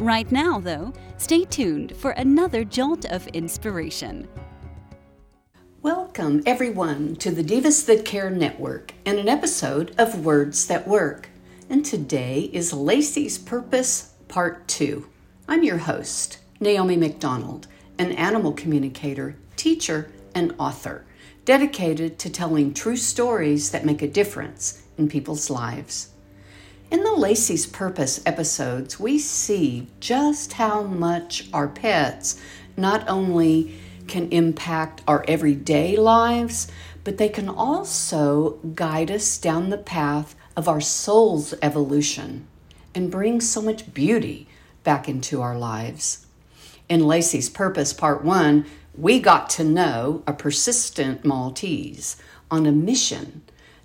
Right now, though, stay tuned for another jolt of inspiration. Welcome, everyone, to the Divas That Care Network and an episode of Words That Work. And today is Lacy's Purpose, Part 2. I'm your host, Naomi McDonald, an animal communicator, teacher, and author, dedicated to telling true stories that make a difference in people's lives. In the Lacy's Purpose episodes, we see just how much our pets not only can impact our everyday lives, but they can also guide us down the path of our soul's evolution and bring so much beauty back into our lives. In Lacy's Purpose Part 1, we got to know a persistent Maltese on a mission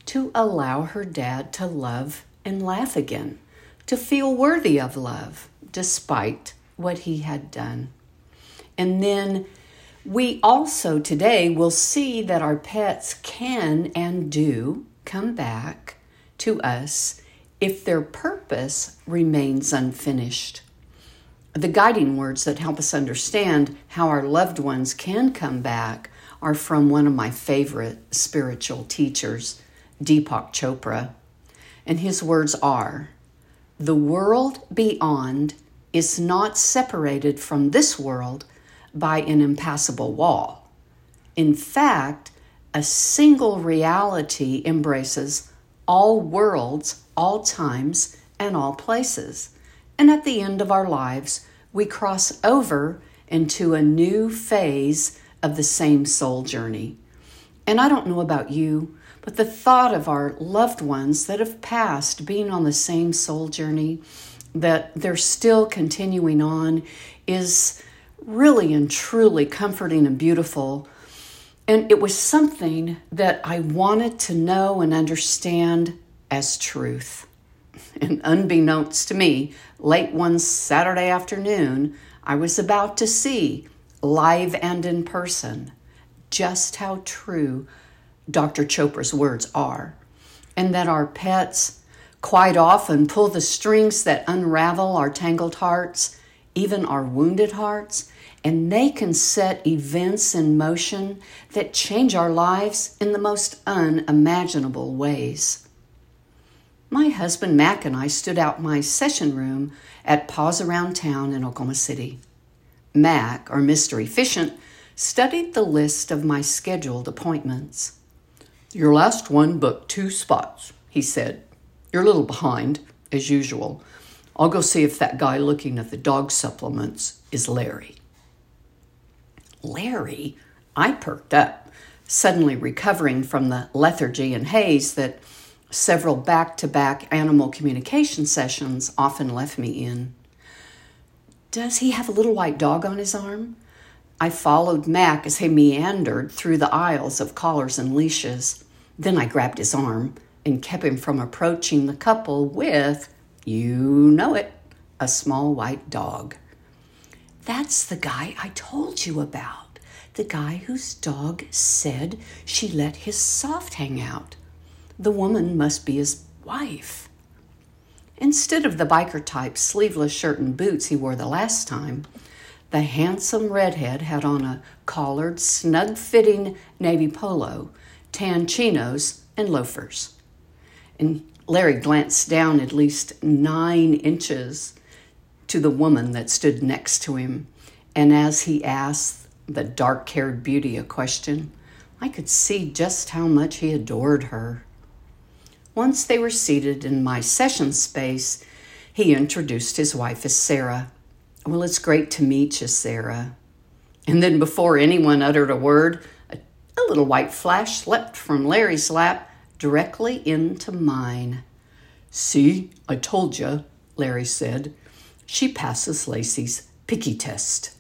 to allow her dad to love and laugh again, to feel worthy of love despite what he had done. And then we also today will see that our pets can and do come back to us if their purpose remains unfinished. The guiding words that help us understand how our loved ones can come back are from one of my favorite spiritual teachers, Deepak Chopra. And his words are The world beyond is not separated from this world by an impassable wall. In fact, a single reality embraces all worlds, all times, and all places. And at the end of our lives, we cross over into a new phase of the same soul journey. And I don't know about you, but the thought of our loved ones that have passed being on the same soul journey, that they're still continuing on, is really and truly comforting and beautiful. And it was something that I wanted to know and understand as truth. And unbeknownst to me, late one Saturday afternoon, I was about to see, live and in person, just how true Dr. Chopra's words are, and that our pets quite often pull the strings that unravel our tangled hearts, even our wounded hearts, and they can set events in motion that change our lives in the most unimaginable ways. My husband Mac and I stood out my session room at Paws Around Town in Oklahoma City. Mac, our Mr. Efficient, studied the list of my scheduled appointments. Your last one booked two spots, he said. You're a little behind, as usual. I'll go see if that guy looking at the dog supplements is Larry. Larry? I perked up, suddenly recovering from the lethargy and haze that several back to back animal communication sessions often left me in. Does he have a little white dog on his arm? I followed Mac as he meandered through the aisles of collars and leashes. Then I grabbed his arm and kept him from approaching the couple with, you know it, a small white dog. That's the guy I told you about. The guy whose dog said she let his soft hang out. The woman must be his wife. Instead of the biker type sleeveless shirt and boots he wore the last time, the handsome redhead had on a collared, snug fitting navy polo tan chinos, and loafers. And Larry glanced down at least nine inches to the woman that stood next to him. And as he asked the dark haired beauty a question, I could see just how much he adored her. Once they were seated in my session space, he introduced his wife as Sarah. Well, it's great to meet you, Sarah. And then, before anyone uttered a word, a little white flash leapt from Larry's lap directly into mine. See, I told you, Larry said. She passes Lacy's picky test.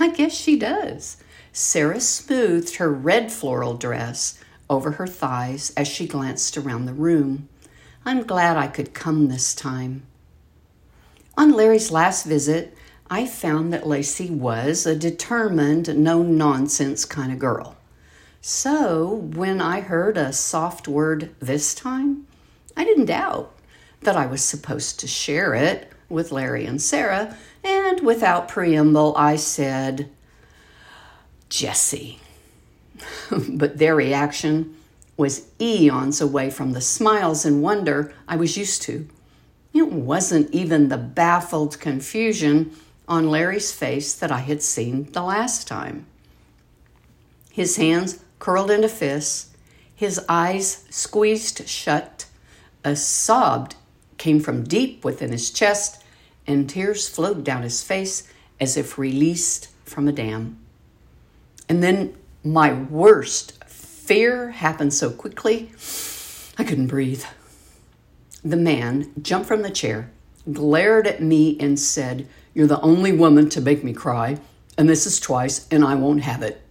I guess she does. Sarah smoothed her red floral dress over her thighs as she glanced around the room. I'm glad I could come this time. On Larry's last visit, I found that Lacy was a determined, no nonsense kind of girl. So when I heard a soft word this time, I didn't doubt that I was supposed to share it with Larry and Sarah, and without preamble, I said, Jesse. but their reaction was eons away from the smiles and wonder I was used to. It wasn't even the baffled confusion on Larry's face that I had seen the last time. His hands curled into fists, his eyes squeezed shut, a sob came from deep within his chest, and tears flowed down his face as if released from a dam. And then my worst fear happened so quickly, I couldn't breathe. The man jumped from the chair, glared at me, and said, You're the only woman to make me cry, and this is twice, and I won't have it.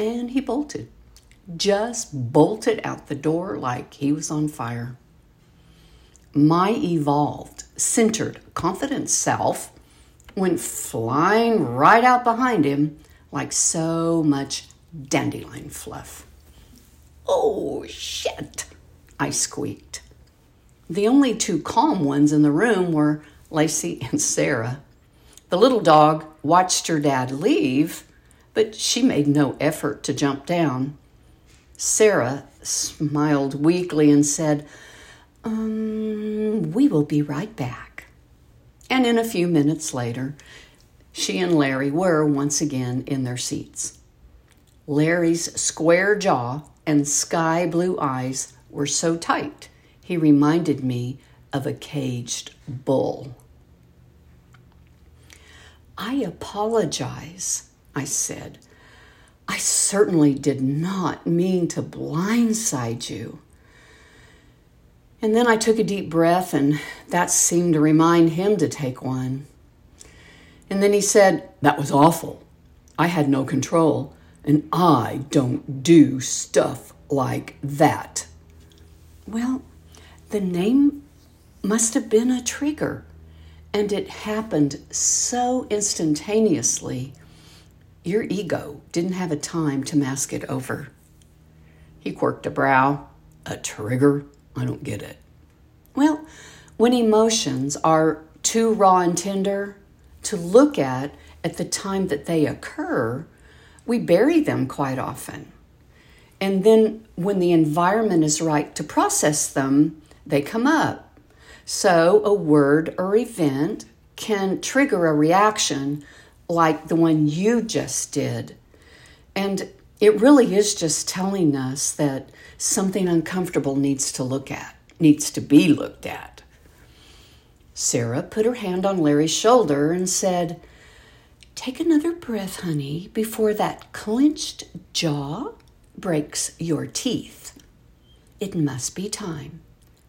And he bolted, just bolted out the door like he was on fire. My evolved, centered, confident self went flying right out behind him like so much dandelion fluff. Oh, shit, I squeaked. The only two calm ones in the room were Lacy and Sarah. The little dog watched her dad leave, but she made no effort to jump down. Sarah smiled weakly and said, um, We will be right back. And in a few minutes later, she and Larry were once again in their seats. Larry's square jaw and sky blue eyes were so tight, he reminded me of a caged bull. I apologize, I said. I certainly did not mean to blindside you. And then I took a deep breath, and that seemed to remind him to take one. And then he said, That was awful. I had no control. And I don't do stuff like that. Well, the name must have been a trigger, and it happened so instantaneously, your ego didn't have a time to mask it over. He quirked a brow. A trigger? I don't get it. Well, when emotions are too raw and tender to look at at the time that they occur, we bury them quite often. And then when the environment is right to process them, they come up. So a word or event can trigger a reaction like the one you just did. And it really is just telling us that something uncomfortable needs to look at, needs to be looked at. Sarah put her hand on Larry's shoulder and said, Take another breath, honey, before that clenched jaw breaks your teeth. It must be time.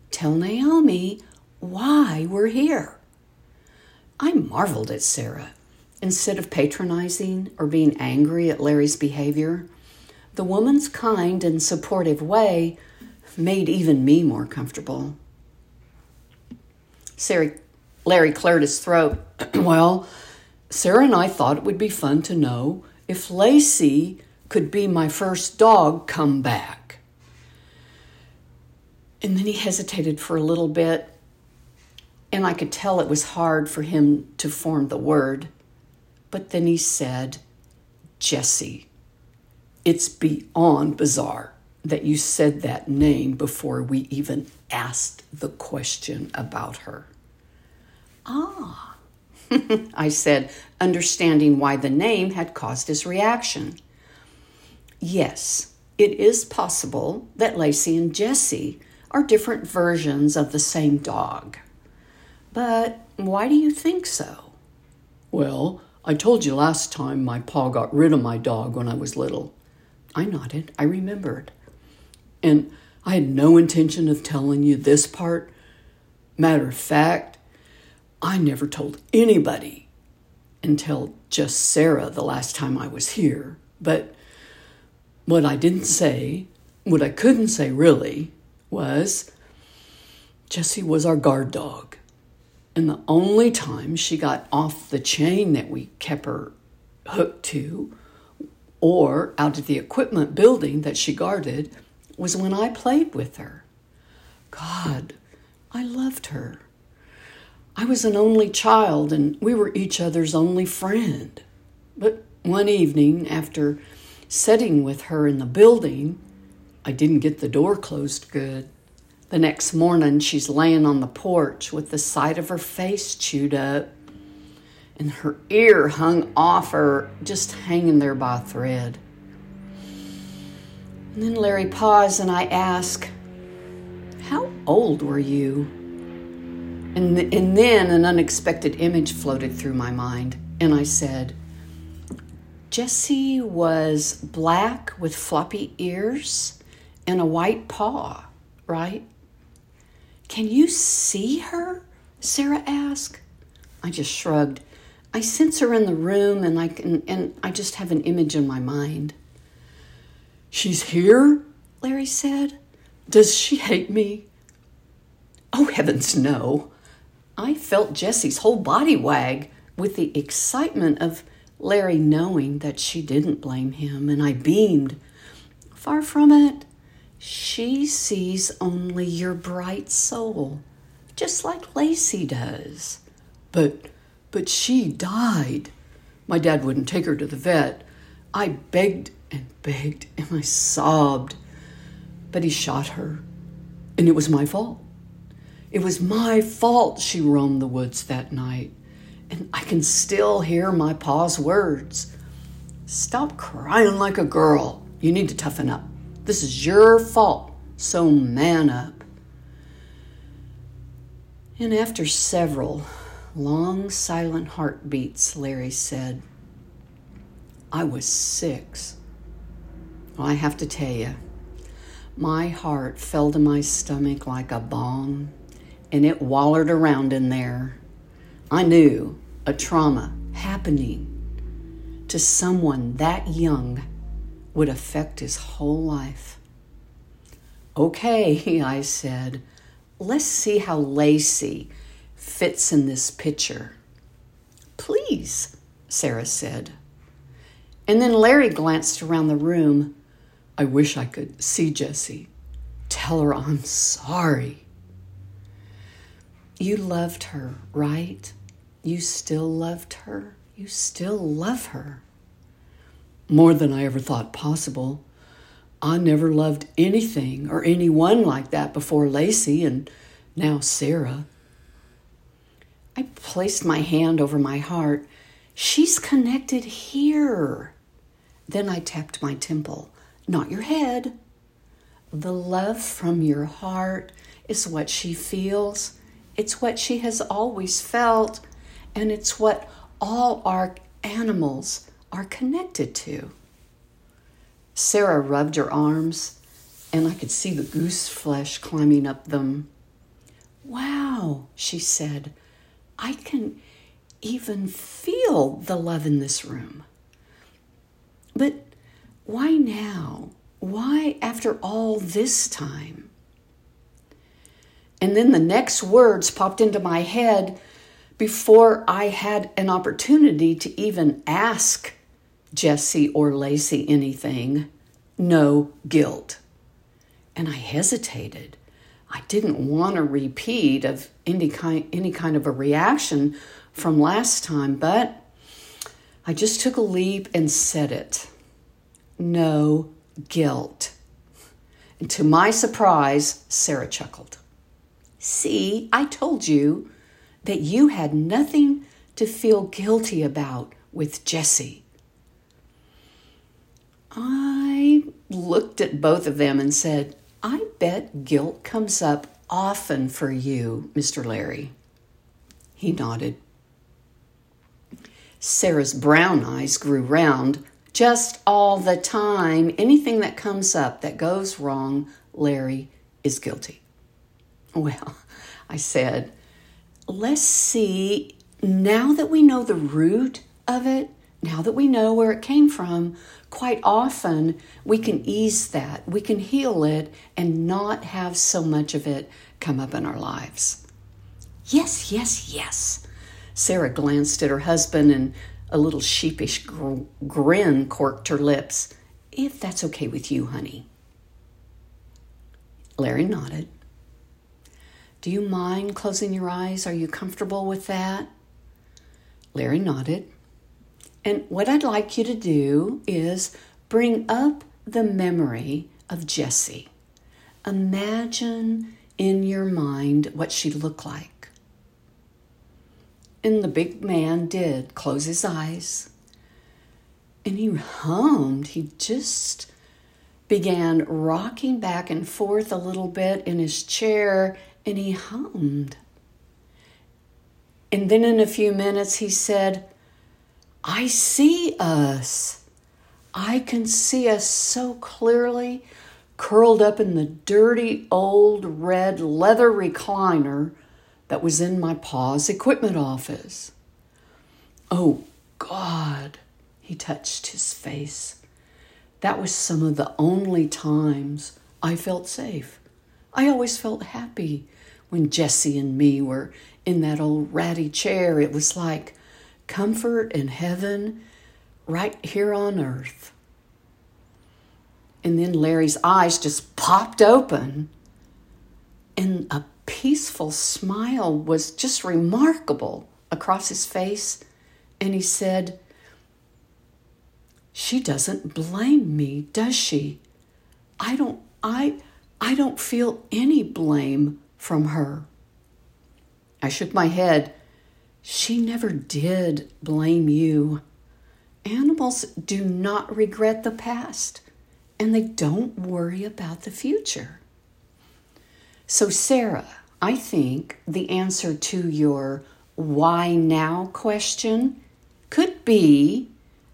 Tell Naomi why we're here. I marveled at Sarah. Instead of patronizing or being angry at Larry's behavior, the woman's kind and supportive way made even me more comfortable. Sarah, Larry cleared his throat. well, Sarah and I thought it would be fun to know if Lacy could be my first dog come back. And then he hesitated for a little bit, and I could tell it was hard for him to form the word. But then he said, Jesse, it's beyond bizarre that you said that name before we even asked the question about her. Ah, I said, understanding why the name had caused his reaction. Yes, it is possible that Lacy and Jesse are different versions of the same dog. But why do you think so? Well, I told you last time my pa got rid of my dog when I was little. I nodded. I remembered. And I had no intention of telling you this part. Matter of fact, I never told anybody until just Sarah the last time I was here. But what I didn't say, what I couldn't say really, was Jesse was our guard dog. And the only time she got off the chain that we kept her hooked to or out of the equipment building that she guarded was when I played with her. God, I loved her. I was an only child and we were each other's only friend. But one evening, after sitting with her in the building, I didn't get the door closed good. The next morning, she's laying on the porch with the side of her face chewed up and her ear hung off her, just hanging there by a thread. And then Larry paused and I asked, How old were you? And, and then an unexpected image floated through my mind, and I said, Jessie was black with floppy ears and a white paw, right? Can you see her? Sarah asked. I just shrugged. I sense her in the room and I can and I just have an image in my mind. She's here? Larry said. Does she hate me? Oh heavens no. I felt Jessie's whole body wag with the excitement of Larry knowing that she didn't blame him, and I beamed. Far from it. She sees only your bright soul, just like Lacy does. But, but she died. My dad wouldn't take her to the vet. I begged and begged and I sobbed. But he shot her, and it was my fault. It was my fault she roamed the woods that night. And I can still hear my pa's words Stop crying like a girl. You need to toughen up. This is your fault, so man up. And after several long, silent heartbeats, Larry said, I was six. Well, I have to tell you, my heart fell to my stomach like a bomb, and it wallered around in there. I knew a trauma happening to someone that young would affect his whole life. Okay, I said, let's see how Lacy fits in this picture. Please, Sarah said. And then Larry glanced around the room. I wish I could see Jessie. Tell her I'm sorry. You loved her, right? You still loved her? You still love her more than I ever thought possible. I never loved anything or anyone like that before Lacy and now Sarah. I placed my hand over my heart. She's connected here. Then I tapped my temple, not your head. The love from your heart is what she feels. It's what she has always felt, and it's what all our animals are connected to. Sarah rubbed her arms, and I could see the goose flesh climbing up them. Wow, she said, I can even feel the love in this room. But why now? Why after all this time? And then the next words popped into my head before I had an opportunity to even ask Jessie or Lacy anything, no guilt. And I hesitated. I didn't want a repeat of any kind, any kind of a reaction from last time, but I just took a leap and said it. No guilt. And to my surprise, Sarah chuckled. See, I told you that you had nothing to feel guilty about with Jessie. I looked at both of them and said, I bet guilt comes up often for you, Mr. Larry. He nodded. Sarah's brown eyes grew round. Just all the time, anything that comes up that goes wrong, Larry is guilty. Well, I said, let's see, now that we know the root of it, now that we know where it came from, quite often we can ease that, we can heal it, and not have so much of it come up in our lives. Yes, yes, yes. Sarah glanced at her husband and a little sheepish gr- grin corked her lips. If that's okay with you, honey. Larry nodded. Do you mind closing your eyes? Are you comfortable with that? Larry nodded. And what I'd like you to do is bring up the memory of Jessie. Imagine in your mind what she looked like. And the big man did close his eyes. And he hummed. He just began rocking back and forth a little bit in his chair and he hummed. And then in a few minutes, he said, I see us. I can see us so clearly, curled up in the dirty old red leather recliner that was in my pa's equipment office. Oh, God, he touched his face. That was some of the only times I felt safe. I always felt happy when Jesse and me were in that old ratty chair. It was like comfort and heaven right here on earth. And then Larry's eyes just popped open, and a peaceful smile was just remarkable across his face. And he said, She doesn't blame me, does she? I don't, I, I don't feel any blame from her. I shook my head. She never did blame you. Animals do not regret the past and they don't worry about the future. So, Sarah, I think the answer to your why now question could be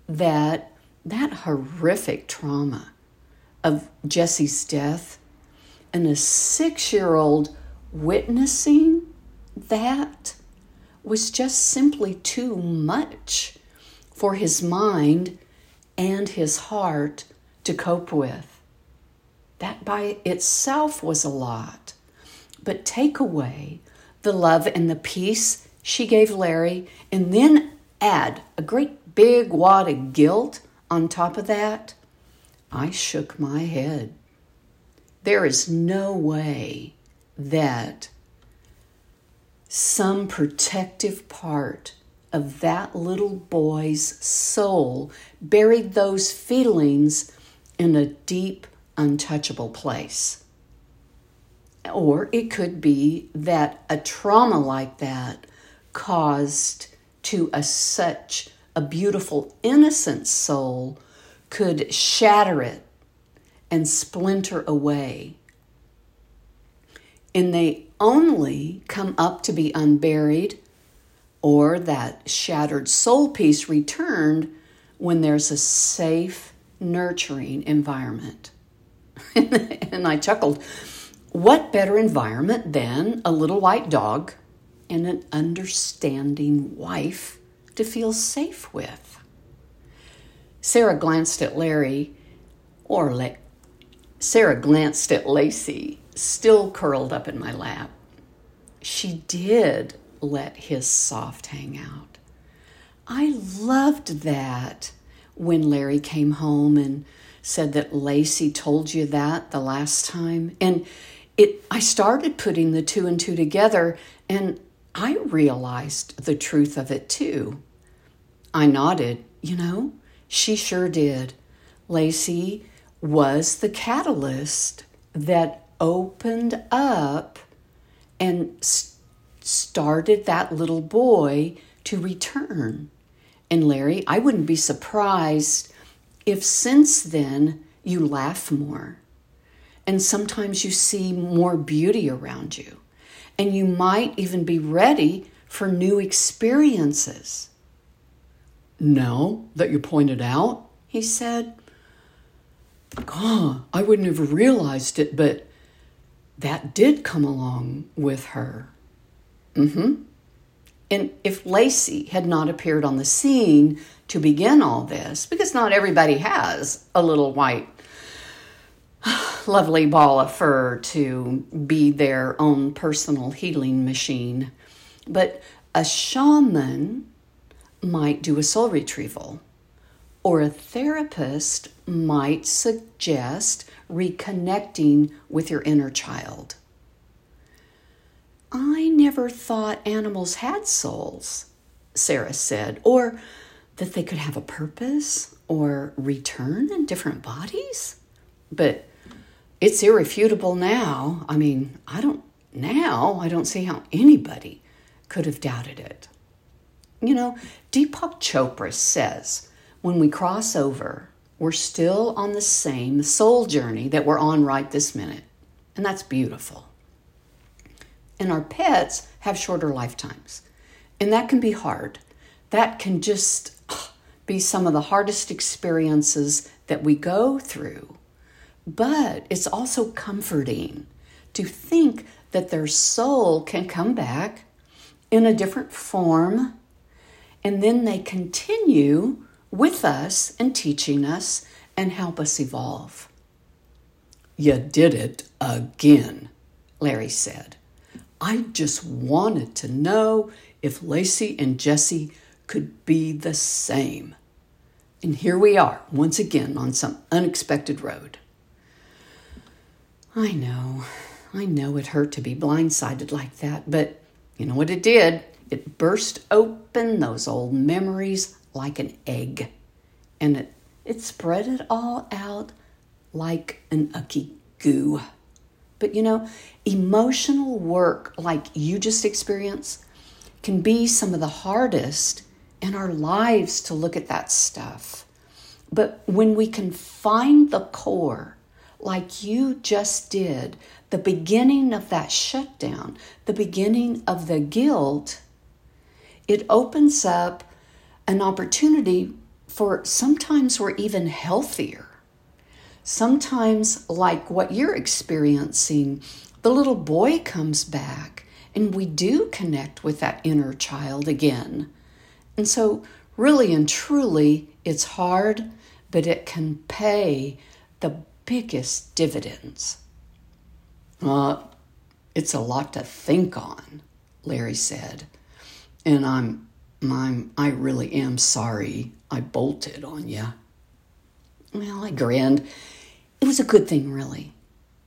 that that horrific trauma of Jesse's death and a six year old witnessing that was just simply too much for his mind and his heart to cope with. That by itself was a lot. But take away the love and the peace she gave Larry, and then add a great big wad of guilt on top of that, I shook my head. There is no way that some protective part of that little boy's soul buried those feelings in a deep, untouchable place. Or it could be that a trauma like that caused to a such a beautiful innocent soul could shatter it and splinter away and they only come up to be unburied or that shattered soul piece returned when there's a safe, nurturing environment. and I chuckled. What better environment than a little white dog and an understanding wife to feel safe with? Sarah glanced at Larry, or Sarah glanced at Lacy still curled up in my lap. She did let his soft hang out. I loved that when Larry came home and said that Lacy told you that the last time. And it I started putting the two and two together and I realized the truth of it too. I nodded, you know, she sure did. Lacy was the catalyst that opened up and started that little boy to return. And Larry, I wouldn't be surprised if since then you laugh more. And sometimes you see more beauty around you. And you might even be ready for new experiences. Now that you pointed out, he said, God, I wouldn't have realized it, but that did come along with her. Mm-hmm. And if Lacy had not appeared on the scene to begin all this, because not everybody has a little white, lovely ball of fur to be their own personal healing machine, but a shaman might do a soul retrieval, or a therapist might suggest reconnecting with your inner child. I never thought animals had souls, Sarah said, or that they could have a purpose or return in different bodies. But it's irrefutable now. I mean, I don't, now, I don't see how anybody could have doubted it. You know, Deepak Chopra says when we cross over, we're still on the same soul journey that we're on right this minute. And that's beautiful. And our pets have shorter lifetimes. And that can be hard. That can just ah, be some of the hardest experiences that we go through. But it's also comforting to think that their soul can come back in a different form and then they continue with us and teaching us and help us evolve. You did it again, Larry said. I just wanted to know if Lacy and Jesse could be the same. And here we are, once again, on some unexpected road. I know, I know it hurt to be blindsided like that, but you know what it did? It burst open those old memories like an egg, and it, it spread it all out like an ucky goo. But you know, emotional work like you just experienced can be some of the hardest in our lives to look at that stuff. But when we can find the core, like you just did, the beginning of that shutdown, the beginning of the guilt, it opens up an opportunity for sometimes we're even healthier Sometimes, like what you're experiencing, the little boy comes back and we do connect with that inner child again. And so, really and truly, it's hard, but it can pay the biggest dividends. Uh, it's a lot to think on, Larry said. And I'm, I'm, I really am sorry I bolted on you. Well, I grinned it was a good thing, really.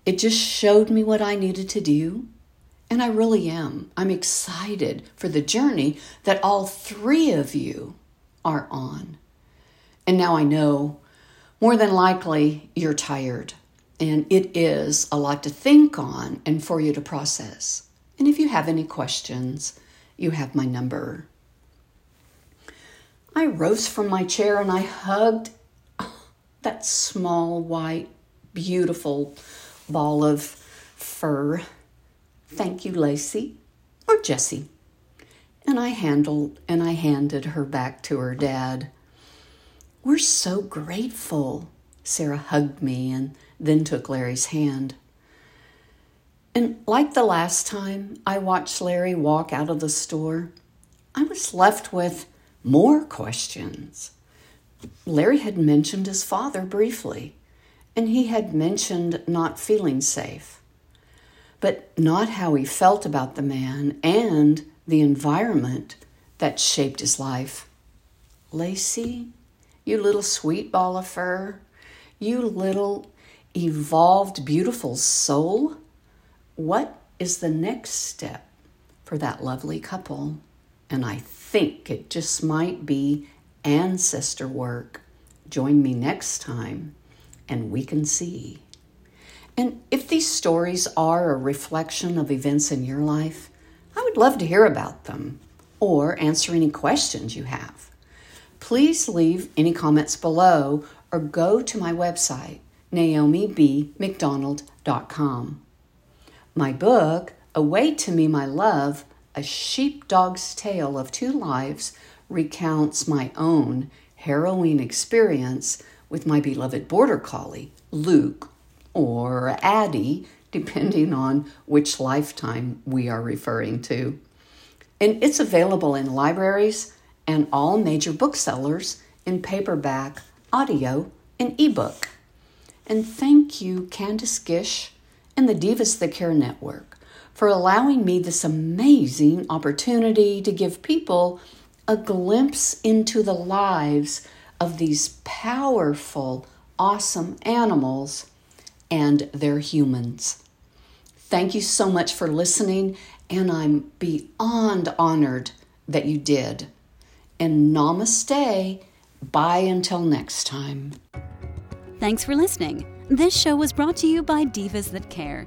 It just showed me what I needed to do. And I really am. I'm excited for the journey that all three of you are on. And now I know more than likely you're tired. And it is a lot to think on and for you to process. And if you have any questions, you have my number. I rose from my chair and I hugged that small white beautiful ball of fur. Thank you, Lacy, or Jessie. And I handled and I handed her back to her dad. We're so grateful. Sarah hugged me and then took Larry's hand. And like the last time I watched Larry walk out of the store, I was left with more questions. Larry had mentioned his father briefly and he had mentioned not feeling safe, but not how he felt about the man and the environment that shaped his life. Lacy, you little sweet ball of fur, you little evolved, beautiful soul, what is the next step for that lovely couple? And I think it just might be ancestor work. Join me next time and we can see. And if these stories are a reflection of events in your life, I would love to hear about them or answer any questions you have. Please leave any comments below or go to my website, naomibmcdonald.com. My book, Away to Me, My Love, A Sheepdog's Tale of Two Lives, recounts my own harrowing experience with my beloved border collie, Luke, or Addie, depending on which lifetime we are referring to. and it's available in libraries and all major booksellers in paperback, audio, and ebook. And thank you, Candace Gish and the Divas That Care Network for allowing me this amazing opportunity to give people a glimpse into the lives of these powerful, awesome animals and their humans. Thank you so much for listening, and I'm beyond honored that you did. And namaste. Bye until next time. Thanks for listening. This show was brought to you by Divas That Care.